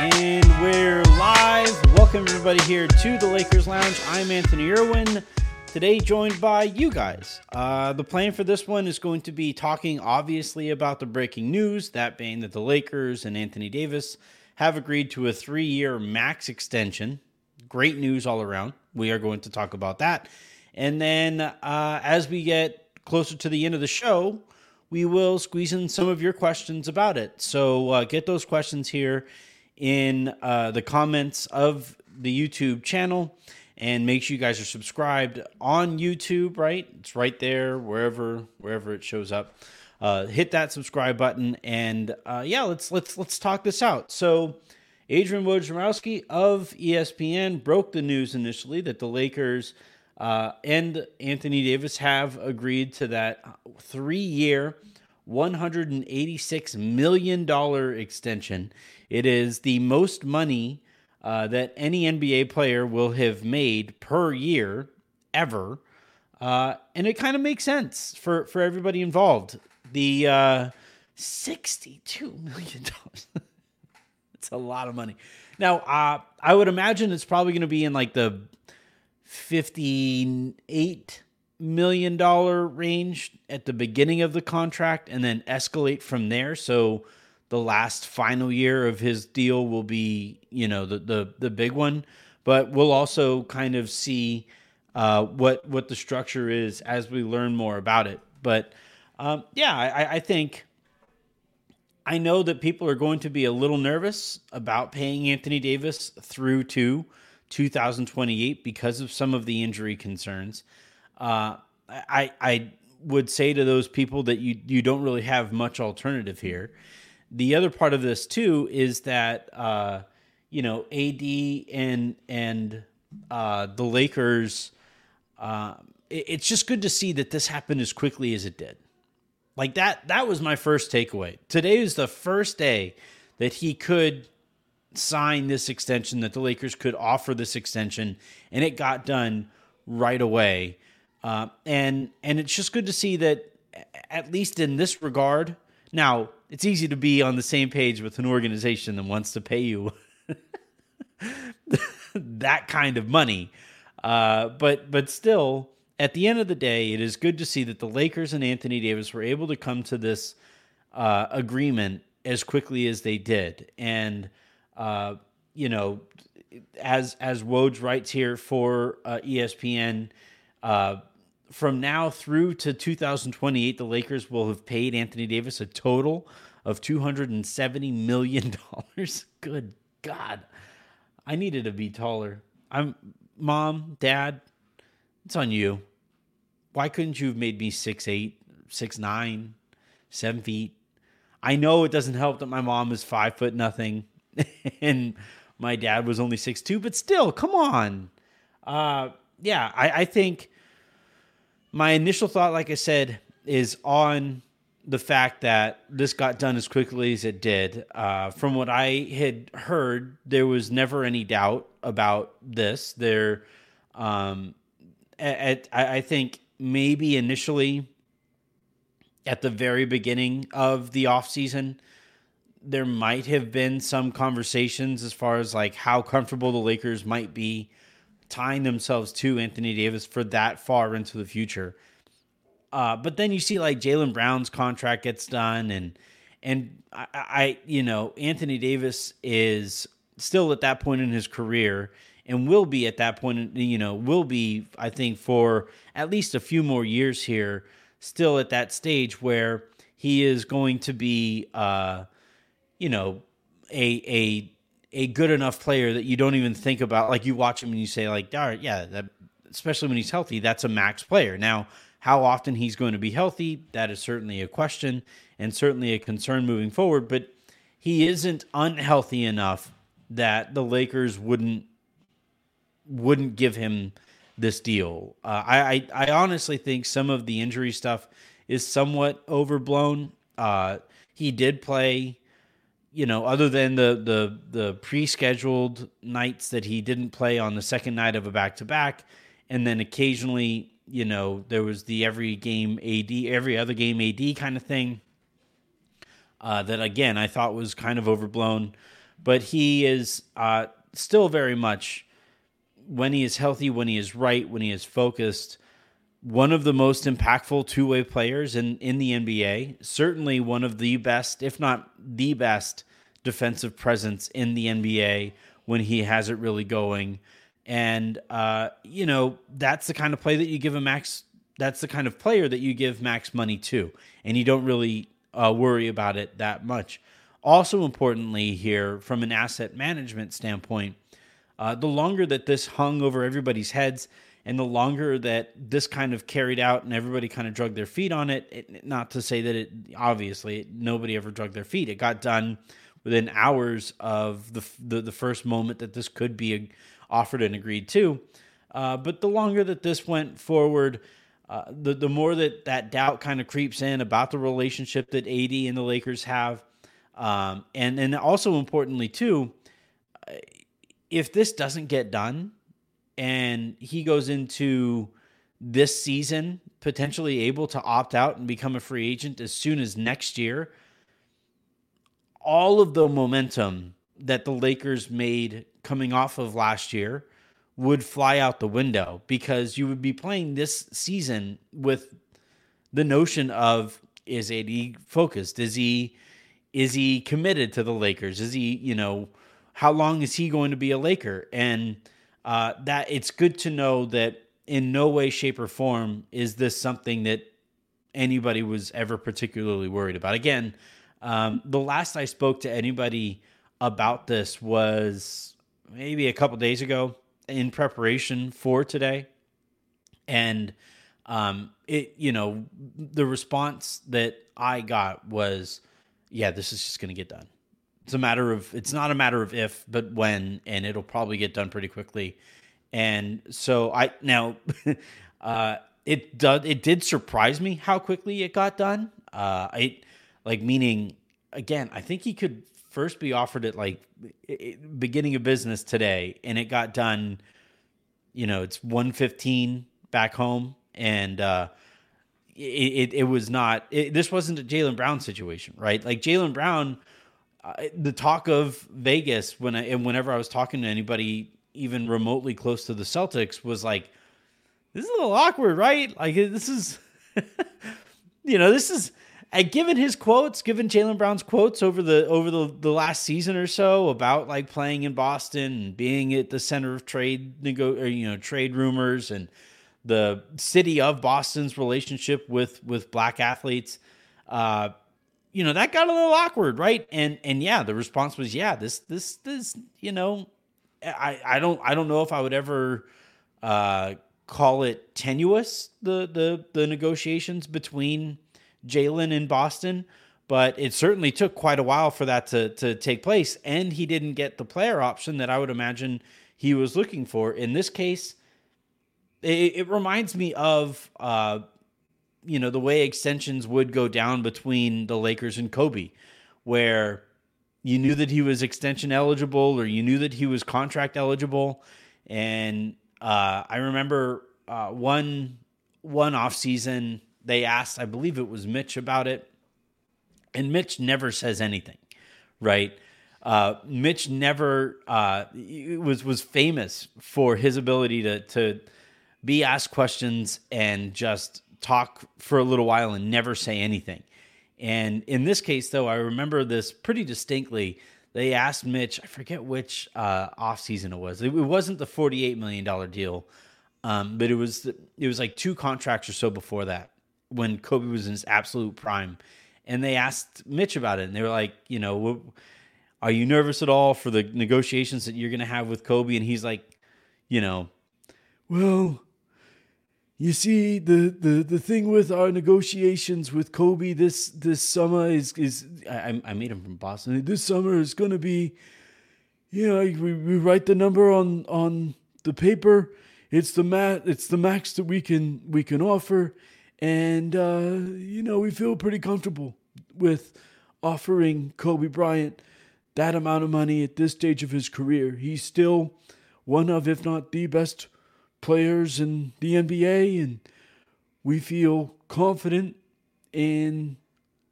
And we're live. Welcome everybody here to the Lakers Lounge. I'm Anthony Irwin. Today joined by you guys. Uh, the plan for this one is going to be talking obviously about the breaking news, that being that the Lakers and Anthony Davis have agreed to a three-year max extension. Great news all around. We are going to talk about that. And then uh, as we get closer to the end of the show, we will squeeze in some of your questions about it. So uh, get those questions here in uh, the comments of the YouTube channel and make sure you guys are subscribed on YouTube, right? It's right there wherever wherever it shows up. Uh, hit that subscribe button and uh, yeah, let's let's let's talk this out. So Adrian Wojnarowski of ESPN broke the news initially that the Lakers uh, and Anthony Davis have agreed to that three-year, $186 million extension. It is the most money uh, that any NBA player will have made per year ever. Uh, and it kind of makes sense for, for everybody involved. The uh, $62 million. it's a lot of money. Now, uh, I would imagine it's probably going to be in like the 58 million dollar range at the beginning of the contract and then escalate from there so the last final year of his deal will be you know the the, the big one but we'll also kind of see uh, what what the structure is as we learn more about it but um, yeah I, I think I know that people are going to be a little nervous about paying Anthony Davis through to 2028 because of some of the injury concerns. Uh, I I would say to those people that you you don't really have much alternative here. The other part of this too is that uh, you know AD and and uh, the Lakers. Uh, it, it's just good to see that this happened as quickly as it did. Like that that was my first takeaway. Today is the first day that he could sign this extension, that the Lakers could offer this extension, and it got done right away. Uh, and and it's just good to see that, at least in this regard. Now it's easy to be on the same page with an organization that wants to pay you that kind of money, uh, but but still, at the end of the day, it is good to see that the Lakers and Anthony Davis were able to come to this uh, agreement as quickly as they did, and uh, you know, as as Woj writes here for uh, ESPN, uh, from now through to 2028, the Lakers will have paid Anthony Davis a total of 270 million dollars. Good God, I needed to be taller. I'm mom, dad. It's on you. Why couldn't you have made me six eight, six nine, seven feet? I know it doesn't help that my mom is five foot nothing and my dad was only six two, but still, come on. Uh, yeah, I, I think my initial thought, like I said, is on the fact that this got done as quickly as it did. Uh, from what I had heard, there was never any doubt about this. There, um, at, I think maybe initially at the very beginning of the off season, there might have been some conversations as far as like how comfortable the Lakers might be tying themselves to Anthony Davis for that far into the future. Uh, but then you see like Jaylen Brown's contract gets done, and and I, I, you know Anthony Davis is still at that point in his career, and will be at that point. You know, will be I think for at least a few more years here, still at that stage where he is going to be. Uh, you know, a a a good enough player that you don't even think about. Like you watch him and you say, like, right, yeah, that, especially when he's healthy, that's a max player. Now, how often he's going to be healthy, that is certainly a question and certainly a concern moving forward. But he isn't unhealthy enough that the Lakers wouldn't wouldn't give him this deal. Uh, I, I, I honestly think some of the injury stuff is somewhat overblown. Uh, he did play, you know, other than the the the pre-scheduled nights that he didn't play on the second night of a back-to-back, and then occasionally, you know, there was the every game AD, every other game AD kind of thing. Uh, that again I thought was kind of overblown, but he is uh, still very much when he is healthy, when he is right, when he is focused, one of the most impactful two way players in, in the NBA. Certainly one of the best, if not the best, defensive presence in the NBA when he has it really going. And, uh, you know, that's the kind of play that you give a max. That's the kind of player that you give max money to. And you don't really uh, worry about it that much. Also, importantly, here, from an asset management standpoint, uh, the longer that this hung over everybody's heads and the longer that this kind of carried out and everybody kind of drug their feet on it, it not to say that it obviously nobody ever drug their feet. It got done within hours of the the, the first moment that this could be offered and agreed to. Uh, but the longer that this went forward, uh, the the more that that doubt kind of creeps in about the relationship that AD and the Lakers have, um, and and also importantly too, if this doesn't get done and he goes into this season potentially able to opt out and become a free agent as soon as next year, all of the momentum that the Lakers made coming off of last year would fly out the window because you would be playing this season with the notion of is AD focused? Is he is he committed to the Lakers? Is he, you know, how long is he going to be a Laker? And uh, that it's good to know that in no way, shape, or form is this something that anybody was ever particularly worried about. Again, um, the last I spoke to anybody about this was maybe a couple days ago in preparation for today. And um, it, you know, the response that I got was, yeah, this is just going to get done. It's a matter of it's not a matter of if, but when, and it'll probably get done pretty quickly. And so I now uh it did it did surprise me how quickly it got done. Uh I like meaning again, I think he could first be offered at like beginning of business today and it got done you know, it's 115 back home and uh it, it, it was not it, this wasn't a Jaylen Brown situation, right? Like Jaylen Brown the talk of Vegas when I, and whenever I was talking to anybody even remotely close to the Celtics was like, this is a little awkward, right? Like this is, you know, this is. Given his quotes, given Jaylen Brown's quotes over the over the, the last season or so about like playing in Boston and being at the center of trade nego or, you know trade rumors and the city of Boston's relationship with with black athletes, uh, you know that got a little awkward right? And and yeah the response was yeah this this this you know i i don't i don't know if i would ever uh call it tenuous the the the negotiations between jaylen and boston but it certainly took quite a while for that to to take place. And he didn't get the player option that i would imagine he was looking for. In this case it, it reminds me of uh you know the way extensions would go down between the Lakers and Kobe, where you knew that he was extension eligible or you knew that he was contract eligible, and uh, I remember uh, one one off season they asked, I believe it was Mitch about it, and Mitch never says anything, right? Uh, Mitch never uh, was was famous for his ability to to be asked questions and just talk for a little while and never say anything. And in this case, though, I remember this pretty distinctly. They asked Mitch, I forget which uh, offseason it was. It, wasn't the $48 million deal, um, but it was it was like two contracts or so before that when Kobe was in his absolute prime. And they asked Mitch about it, and they were like, you know, are you nervous at all for the negotiations that you're going to have with Kobe? And he's like, you know, well, you see the, the the thing with our negotiations with Kobe this this summer is is I, I made him from Boston. This summer is going to be, you know, we, we write the number on on the paper, it's the mat it's the max that we can we can offer and uh, you know we feel pretty comfortable with offering Kobe Bryant that amount of money at this stage of his career. He's still one of, if not the best players in the NBA, and we feel confident in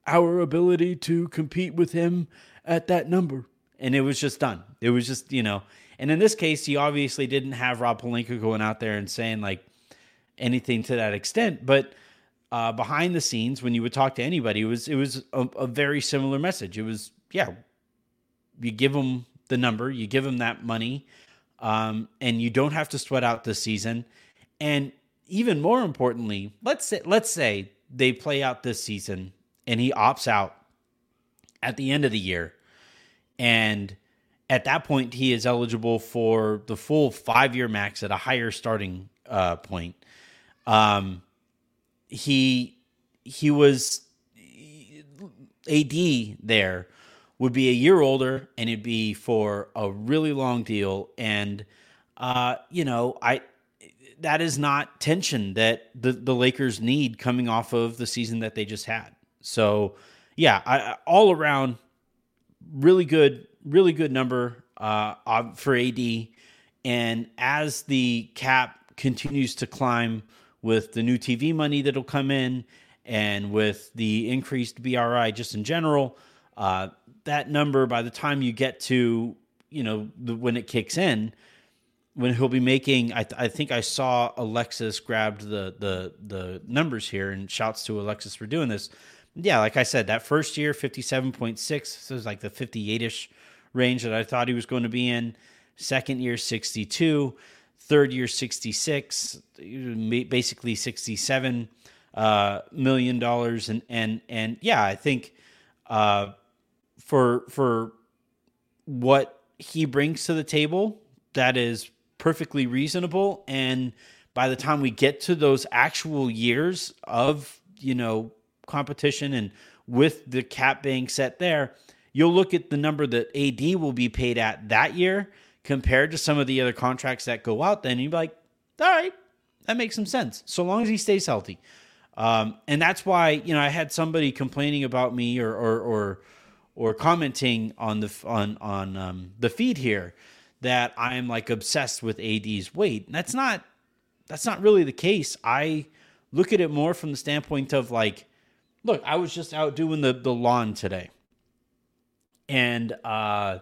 our ability to compete with him at that number. And it was just done. It was just, you know, and in this case, he obviously didn't have Rob Pelinka going out there and saying like anything to that extent, but uh, behind the scenes, when you would talk to anybody, it was it was a, a very similar message. It was yeah, you give them the number, you give them that money, um, and you don't have to sweat out the season. And even more importantly, let's say let's say they play out this season and he opts out at the end of the year, and at that point he is eligible for the full five year max at a higher starting uh, point. Um, he he was AD there would be a year older and it'd be for a really long deal and uh you know I that is not tension that the the Lakers need coming off of the season that they just had. So, yeah, I, all around really good really good number uh for AD and as the cap continues to climb with the new TV money that'll come in and with the increased BRI just in general, uh, that number by the time you get to you know the, when it kicks in, when he'll be making, I, th- I think I saw Alexis grabbed the the the numbers here and shouts to Alexis for doing this. Yeah, like I said, that first year fifty seven point six, so it's like the fifty eight ish range that I thought he was going to be in. Second year sixty two third year 66 basically 67 uh, million dollars and and and yeah i think uh, for for what he brings to the table that is perfectly reasonable and by the time we get to those actual years of you know competition and with the cap being set there you'll look at the number that AD will be paid at that year compared to some of the other contracts that go out, then you'd be like, all right, that makes some sense. So long as he stays healthy. Um, and that's why, you know, I had somebody complaining about me or, or, or, or commenting on the, on, on, um, the feed here that I'm like obsessed with AD's weight. That's not, that's not really the case. I look at it more from the standpoint of like, look, I was just out doing the, the lawn today and, uh,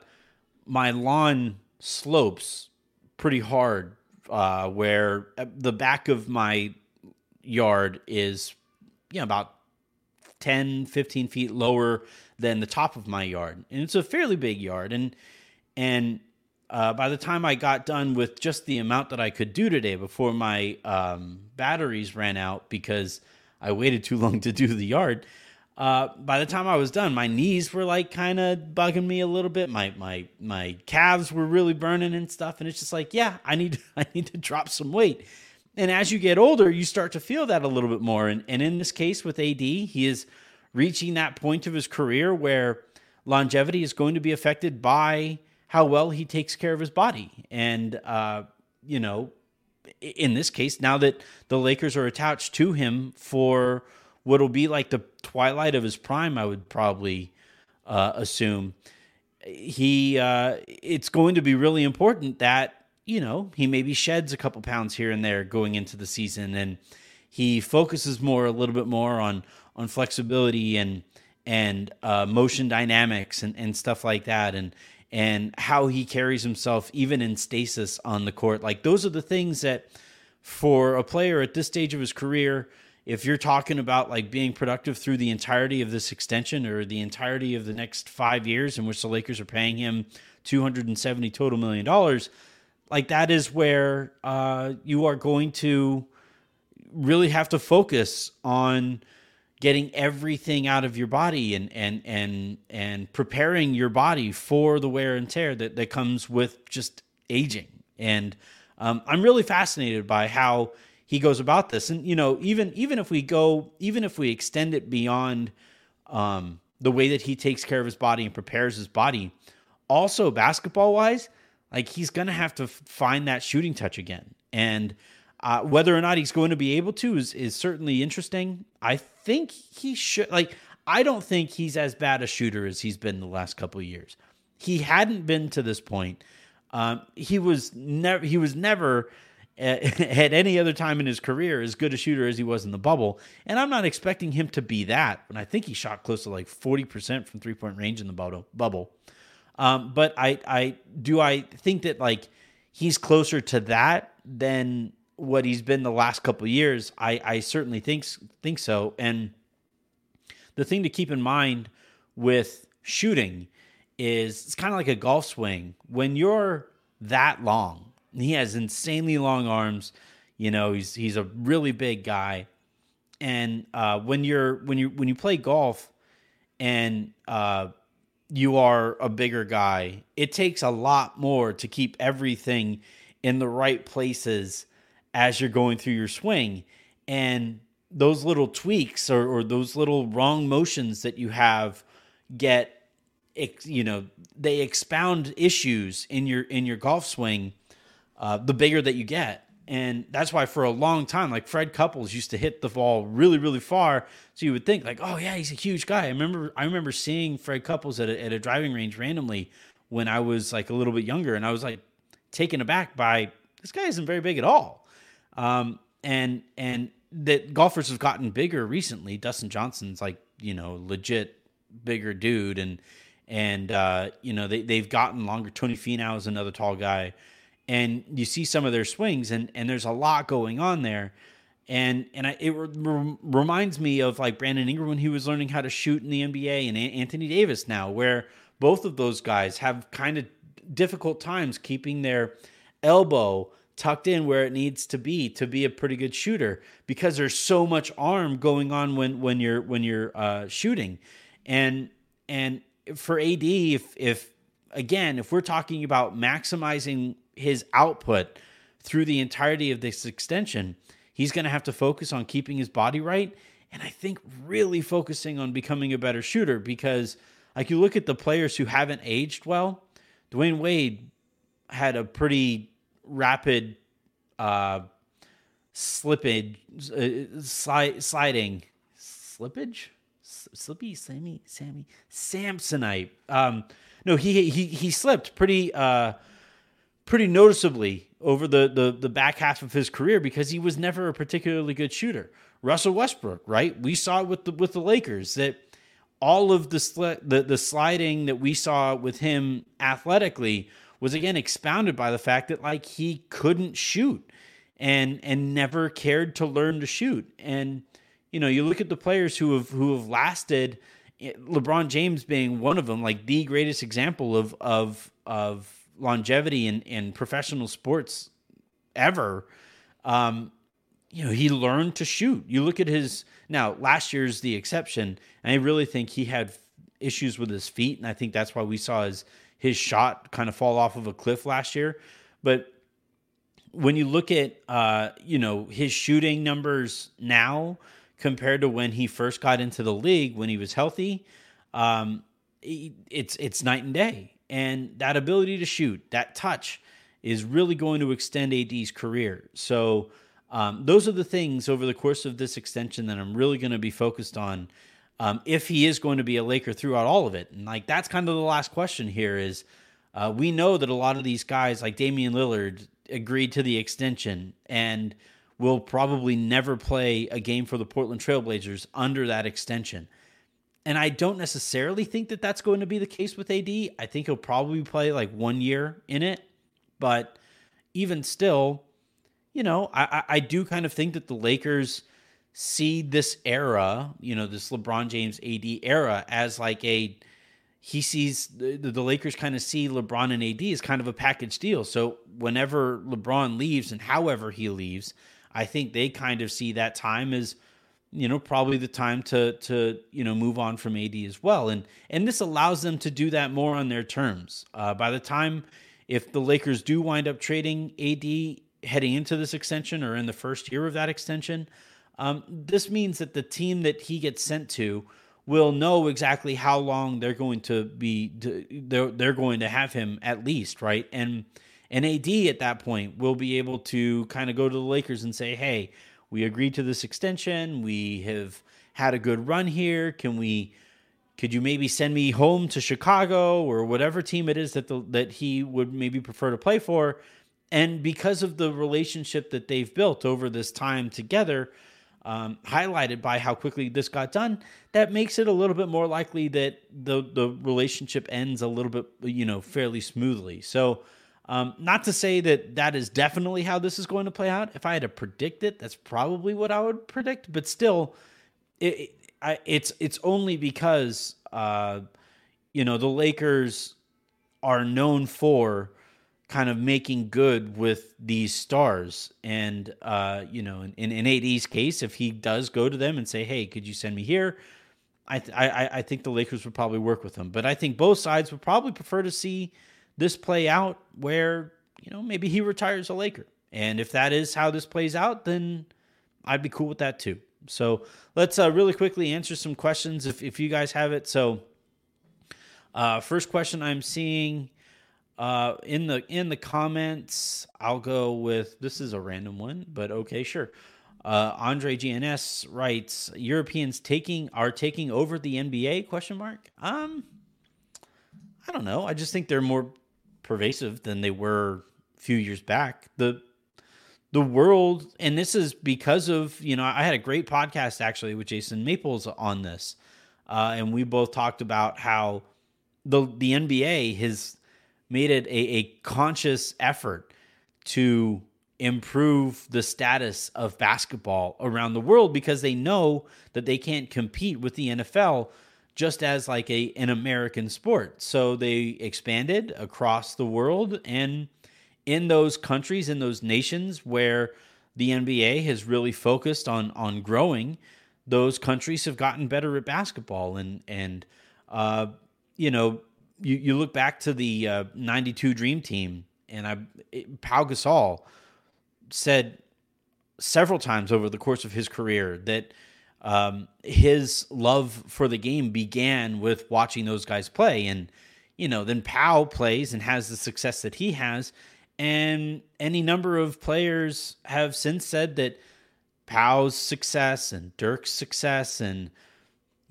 my lawn slopes pretty hard uh, where uh, the back of my yard is you know about 10 15 feet lower than the top of my yard and it's a fairly big yard and and uh, by the time i got done with just the amount that i could do today before my um, batteries ran out because i waited too long to do the yard uh, by the time I was done, my knees were like kind of bugging me a little bit. My my my calves were really burning and stuff. And it's just like, yeah, I need I need to drop some weight. And as you get older, you start to feel that a little bit more. And and in this case with AD, he is reaching that point of his career where longevity is going to be affected by how well he takes care of his body. And uh, you know, in this case, now that the Lakers are attached to him for what'll be like the twilight of his prime, I would probably uh, assume. He, uh, it's going to be really important that you know he maybe sheds a couple pounds here and there going into the season, and he focuses more, a little bit more on on flexibility and and uh, motion dynamics and and stuff like that, and and how he carries himself even in stasis on the court. Like those are the things that for a player at this stage of his career if you're talking about like being productive through the entirety of this extension or the entirety of the next five years in which the Lakers are paying him 270 total million dollars, like that is where uh, you are going to really have to focus on getting everything out of your body and and and and preparing your body for the wear and tear that that comes with just aging. And um, I'm really fascinated by how he goes about this. And you know, even even if we go, even if we extend it beyond um, the way that he takes care of his body and prepares his body, also basketball wise, like he's gonna have to find that shooting touch again. And uh, whether or not he's going to be able to is, is certainly interesting. I think he should, like, I don't think he's as bad a shooter as he's been the last couple years. He hadn't been to this point. Um, he was never, he was never at any other time in his career as good a shooter as he was in the bubble. And I'm not expecting him to be that. And I think he shot close to like 40% from three point range in the bubble. Um, but I, I do I think that like he's closer to that than what he's been the last couple years. I, I certainly think think so. And the thing to keep in mind with shooting is it's kind of like a golf swing. When you're that long, he has insanely long arms. You know, he's he's a really big guy. And uh, when you're when you when you play golf and uh, you are a bigger guy, it takes a lot more to keep everything in the right places as you're going through your swing. And those little tweaks or, or those little wrong motions that you have get you know they expound issues in your in your golf swing uh, the bigger that you get. And that's why for a long time like fred couples used to hit the ball really really far. So you would think like oh yeah he's a huge guy. I remember i remember seeing fred couples at a, at a driving range randomly when i was like a little bit younger. And i was like taken aback by this guy isn't very big at all um, and and that golfers have gotten bigger recently. Dustin Johnson's like you know legit bigger dude, and and uh, you know they they've gotten longer. Tony Finau is another tall guy, and you see some of their swings, and and there's a lot going on there. And and I, it re- reminds me of like Brandon Ingram when he was learning how to shoot in the NBA, and Anthony Davis now, where both of those guys have kind of difficult times keeping their elbow tucked in where it needs to be to be a pretty good shooter because there's so much arm going on when when you're when you're uh, shooting. And and for AD if if again if we're talking about maximizing his output through the entirety of this extension he's going to have to focus on keeping his body right and I think really focusing on becoming a better shooter because like you look at the players who haven't aged well Dwyane Wade had a pretty rapid uh, slippage, uh, sli- sliding, slippage, slippy, Sammy, Sammy, Samsonite. Um, no, he he he slipped pretty uh, pretty noticeably over the, the the back half of his career because he was never a particularly good shooter. Russell Westbrook, right? We saw with the with the Lakers that all of the sli- the the sliding that we saw with him athletically was again expounded by the fact that like he couldn't shoot and and never cared to learn to shoot. And you know, you look at the players who have who have lasted eh, LeBron James being one of them, like the greatest example of of of longevity in, in professional sports ever. Um, you know, he learned to shoot. You look at his now last year's the exception, and I really think he had issues with his feet, and I think that's why we saw his his shot kind of fall off of a cliff last year. But when you look at uh, you know his shooting numbers now compared to when he first got into the league when he was healthy, um, it's it's night and day. And that ability to shoot, that touch, is really going to extend AD's career. So um, those are the things over the course of this extension that I'm really going to be focused on um, if he is going to be a Laker throughout all of it. And like that's kind of the last question here is uh, we know that a lot of these guys like Damian Lillard agreed to the extension and will probably never play a game for the Portland Trailblazers under that extension. And I don't necessarily think that that's going to be the case with AD. I think he'll probably play like one year in it. But even still, you know, I, I do kind of think that the Lakers – see this era, you know, this LeBron James AD era as like a he sees the, the Lakers kind of see LeBron and AD as kind of a package deal. So whenever LeBron leaves and however he leaves, I think they kind of see that time as you know probably the time to to you know move on from AD as well and and this allows them to do that more on their terms. Uh, by the time if the Lakers do wind up trading AD heading into this extension or in the first year of that extension, um, this means that the team that he gets sent to will know exactly how long they're going to be they're, they're going to have him at least right and And AD at that point will be able to kind of go to the Lakers and say, "Hey, we agreed to this extension. We have had a good run here. Can we could you maybe send me home to Chicago or whatever team it is that the, that he would maybe prefer to play for?" And because of the relationship that they've built over this time together, um, highlighted by how quickly this got done, that makes it a little bit more likely that the the relationship ends a little bit, you know, fairly smoothly. So, um, not to say that that is definitely how this is going to play out. If I had to predict it, that's probably what I would predict. But still, it, it I, it's it's only because uh, you know the Lakers are known for kind of making good with these stars. And, uh, you know, in, in AD's case, if he does go to them and say, hey, could you send me here? I, th- I, I think the Lakers would probably work with him. But I think both sides would probably prefer to see this play out where, you know, maybe he retires a Laker. And if that is how this plays out, then I'd be cool with that too. So let's uh, really quickly answer some questions if, if you guys have it. So, uh, first question I'm seeing uh, in the in the comments, I'll go with this is a random one, but okay, sure. Uh, Andre GNS writes, "Europeans taking are taking over the NBA?" Question mark. Um, I don't know. I just think they're more pervasive than they were a few years back. the The world, and this is because of you know, I had a great podcast actually with Jason Maples on this, uh, and we both talked about how the the NBA has made it a, a conscious effort to improve the status of basketball around the world because they know that they can't compete with the NFL just as like a an American sport. So they expanded across the world and in those countries in those nations where the NBA has really focused on on growing, those countries have gotten better at basketball and and uh, you know you, you look back to the uh, 92 Dream Team, and I, it, Pau Gasol said several times over the course of his career that um, his love for the game began with watching those guys play. And, you know, then Pau plays and has the success that he has. And any number of players have since said that Pau's success and Dirk's success and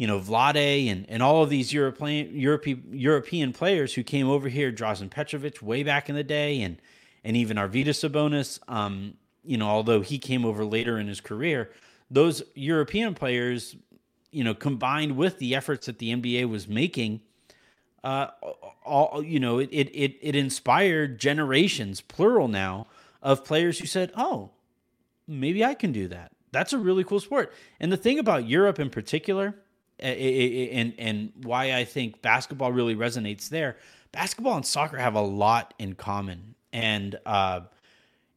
you know, Vlade and, and all of these European European European players who came over here, Drazen Petrovic way back in the day, and and even Arvydas Sabonis, um, you know, although he came over later in his career, those European players, you know, combined with the efforts that the NBA was making, uh, all you know, it it it inspired generations, plural now, of players who said, "Oh, maybe I can do that." That's a really cool sport. And the thing about Europe in particular and and why I think basketball really resonates there. Basketball and soccer have a lot in common, and uh,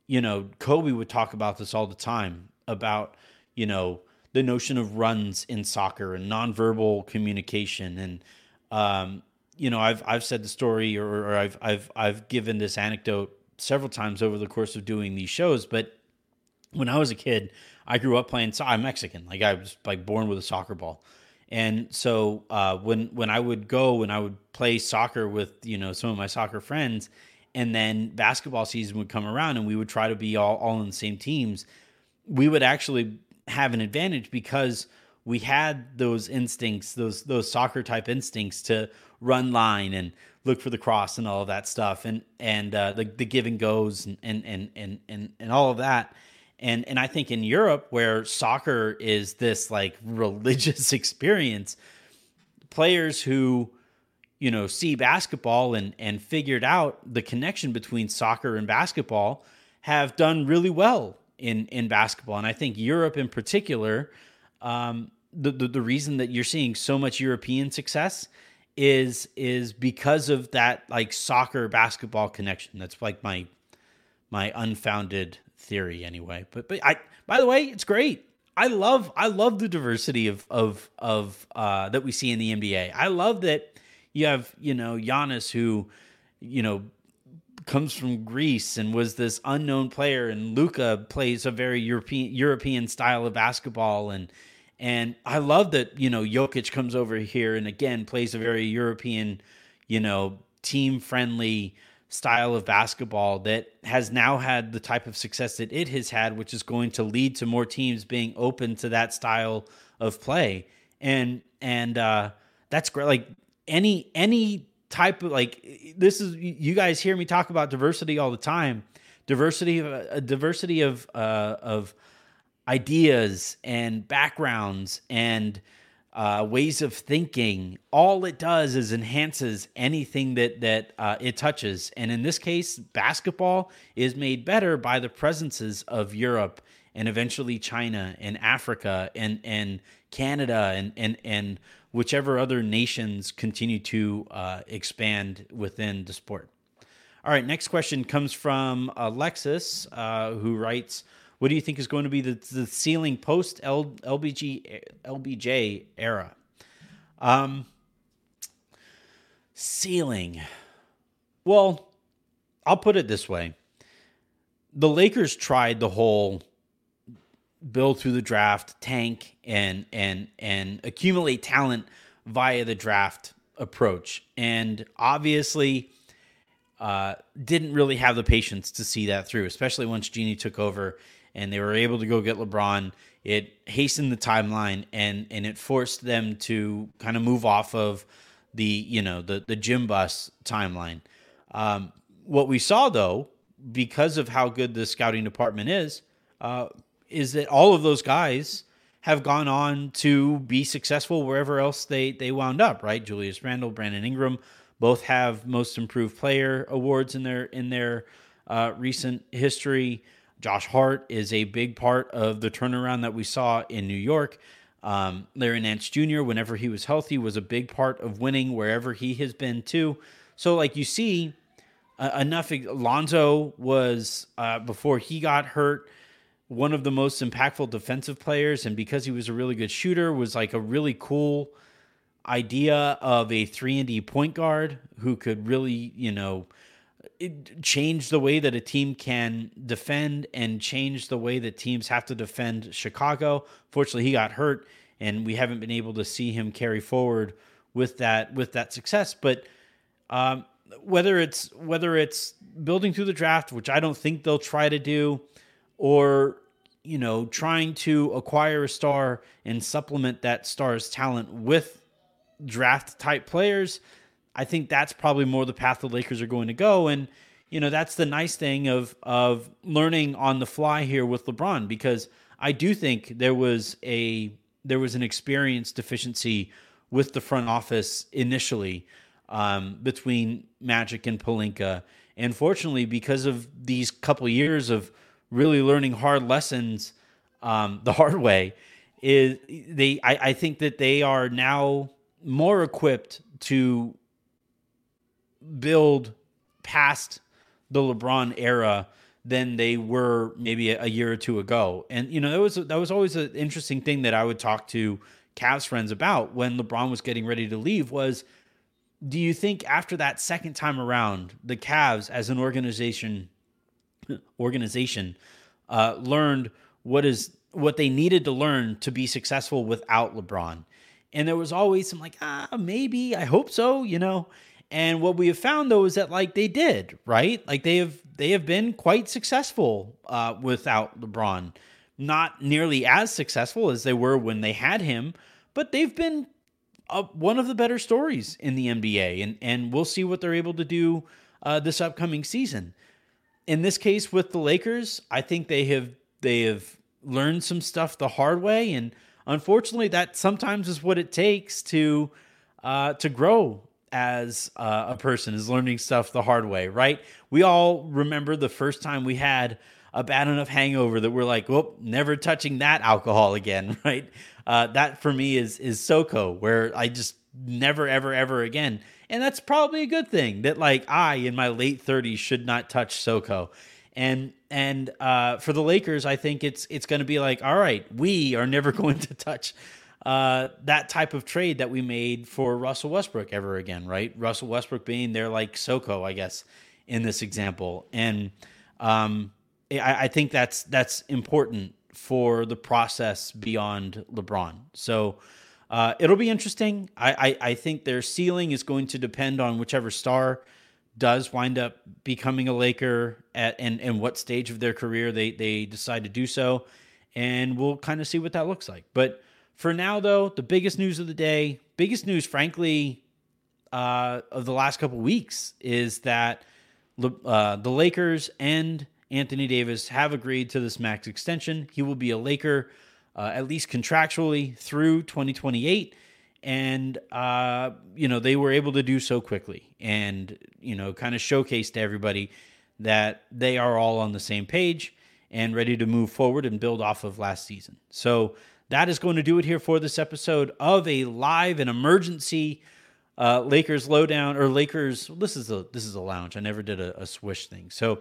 you know, Kobe would talk about this all the time about you know the notion of runs in soccer and nonverbal communication, and um, you know, I've I've said the story or, or I've I've I've given this anecdote several times over the course of doing these shows, but when I was a kid, I grew up playing. I'm Mexican, like I was like born with a soccer ball and so uh, when when I would go and I would play soccer with you know some of my soccer friends, and then basketball season would come around and we would try to be all all in the same teams, we would actually have an advantage because we had those instincts, those those soccer type instincts to run line and look for the cross and all of that stuff, and and uh, the the give and goes and and and and and, and all of that and and I think in Europe where soccer is this like religious experience, players who you know see basketball and and figured out the connection between soccer and basketball have done really well in in basketball, and I think Europe in particular. Um, the, the the reason that you're seeing so much European success is is because of that like soccer basketball connection. That's like my my unfounded theory anyway. But but I by the way, it's great. I love I love the diversity of of of uh, that we see in the NBA. I love that you have you know Giannis who you know comes from Greece and was this unknown player, and Luka plays a very European European style of basketball, and and I love that you know Jokic comes over here and again plays a very European, you know, team friendly style of basketball that has now had the type of success that it has had, which is going to lead to more teams being open to that style of play. And and uh, that's great. Like any any type of like this is you guys hear me talk about diversity all the time. Diversity a diversity of uh, of ideas and backgrounds and uh, ways of thinking. All it does is enhances anything that that uh, it touches. And in this case, basketball is made better by the presences of Europe and eventually China and Africa and and Canada and and and whichever other nations continue to uh, expand within the sport. All right, next question comes from Alexis, uh, who writes. What do you think is going to be the, the ceiling post LBG LBJ era? Um, ceiling. Well, I'll put it this way: the Lakers tried the whole build through the draft, tank, and and and accumulate talent via the draft approach, and obviously uh, didn't really have the patience to see that through, especially once Jeanie took over and they were able to go get LeBron. It hastened the timeline and and it forced them to kind of move off of the you know the the Jim Buss timeline. Um, what we saw though, because of how good the scouting department is, uh, is that all of those guys have gone on to be successful wherever else they they wound up. Right, Julius Randle, Brandon Ingram, both have most improved player awards in their in their uh, recent history. Josh Hart is a big part of the turnaround that we saw in New York. Um, Larry Nance Jr., whenever he was healthy, was a big part of winning wherever he has been too. So, like you see, uh, enough. Lonzo was uh, before he got hurt, one of the most impactful defensive players, and because he was a really good shooter, was like a really cool idea of a three and D point guard who could really, you know, change the way that a team can defend and change the way that teams have to defend Chicago. Fortunately, he got hurt, and we haven't been able to see him carry forward with that with that success. But um, whether it's whether it's building through the draft, which I don't think they'll try to do, or you know trying to acquire a star and supplement that star's talent with draft type players I think that's probably more the path the Lakers are going to go. And you know that's the nice thing of of learning on the fly here with LeBron because I do think there was a there was an experience deficiency with the front office initially um, between Magic and Pelinka. And fortunately, because of these couple years of really learning hard lessons um, the hard way, is they I, I think that they are now more equipped to build past the LeBron era than they were maybe a, year or two ago. And you know, that was that was always an interesting thing that I would talk to Cavs friends about when LeBron was getting ready to leave was do you think after that second time around, the Cavs as an organization organization uh, learned what is what they needed to learn to be successful without LeBron? And there was always some like, ah, maybe, I hope so, you know. And what we have found though is that like they did, right? Like they have they have been quite successful uh, without LeBron. Not nearly as successful as they were when they had him, but they've been uh, one of the better stories in the NBA, and and we'll see what they're able to do uh, this upcoming season. In this case, with the Lakers, I think they have they have learned some stuff the hard way, and unfortunately, that sometimes is what it takes to uh, to grow as uh, a person is learning stuff the hard way, right? We all remember the first time we had a bad enough hangover that we're like, well, never touching that alcohol again, right? Uh, that for me is is SoCo, where I just never, ever, ever again. And that's probably a good thing that like I in my late 30s should not touch SoCo. And and uh, for the Lakers, I think it's it's going to be like, all right, we are never going to touch uh, that type of trade that we made for Russell Westbrook ever again, right? Russell Westbrook being there like SoCo, I guess, in this example, and um, I, I think that's that's important for the process beyond LeBron. So uh, it'll be interesting. I, I, I think their ceiling is going to depend on whichever star does wind up becoming a Laker at and and what stage of their career they they decide to do so, and we'll kind of see what that looks like. But for now, though, the biggest news of the day, biggest news, frankly, uh, of the last couple weeks is that uh, the Lakers and Anthony Davis have agreed to this max extension. He will be a Laker uh, at least contractually through 2028 and uh, you know they were able to do so quickly and you know kind of showcase to everybody that they are all on the same page and ready to move forward and build off of last season so that is going to do it here for this episode of a live and emergency uh, Lakers lowdown or Lakers. This is a this is a lounge. I never did a, a swish thing, so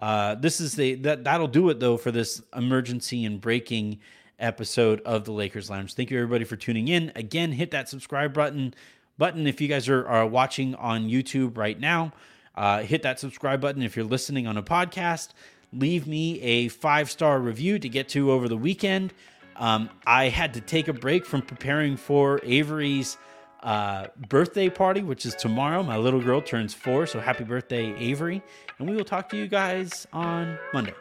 uh, this is the that that'll do it though for this emergency and breaking episode of the Lakers Lounge. Thank you everybody for tuning in. Again, hit that subscribe button button if you guys are, are watching on YouTube right now. Uh, hit that subscribe button if you're listening on a podcast. Leave me a five star review to get to over the weekend. Um, I had to take a break from preparing for Avery's uh, birthday party, which is tomorrow. My little girl turns four, so happy birthday, Avery. And we will talk to you guys on Monday.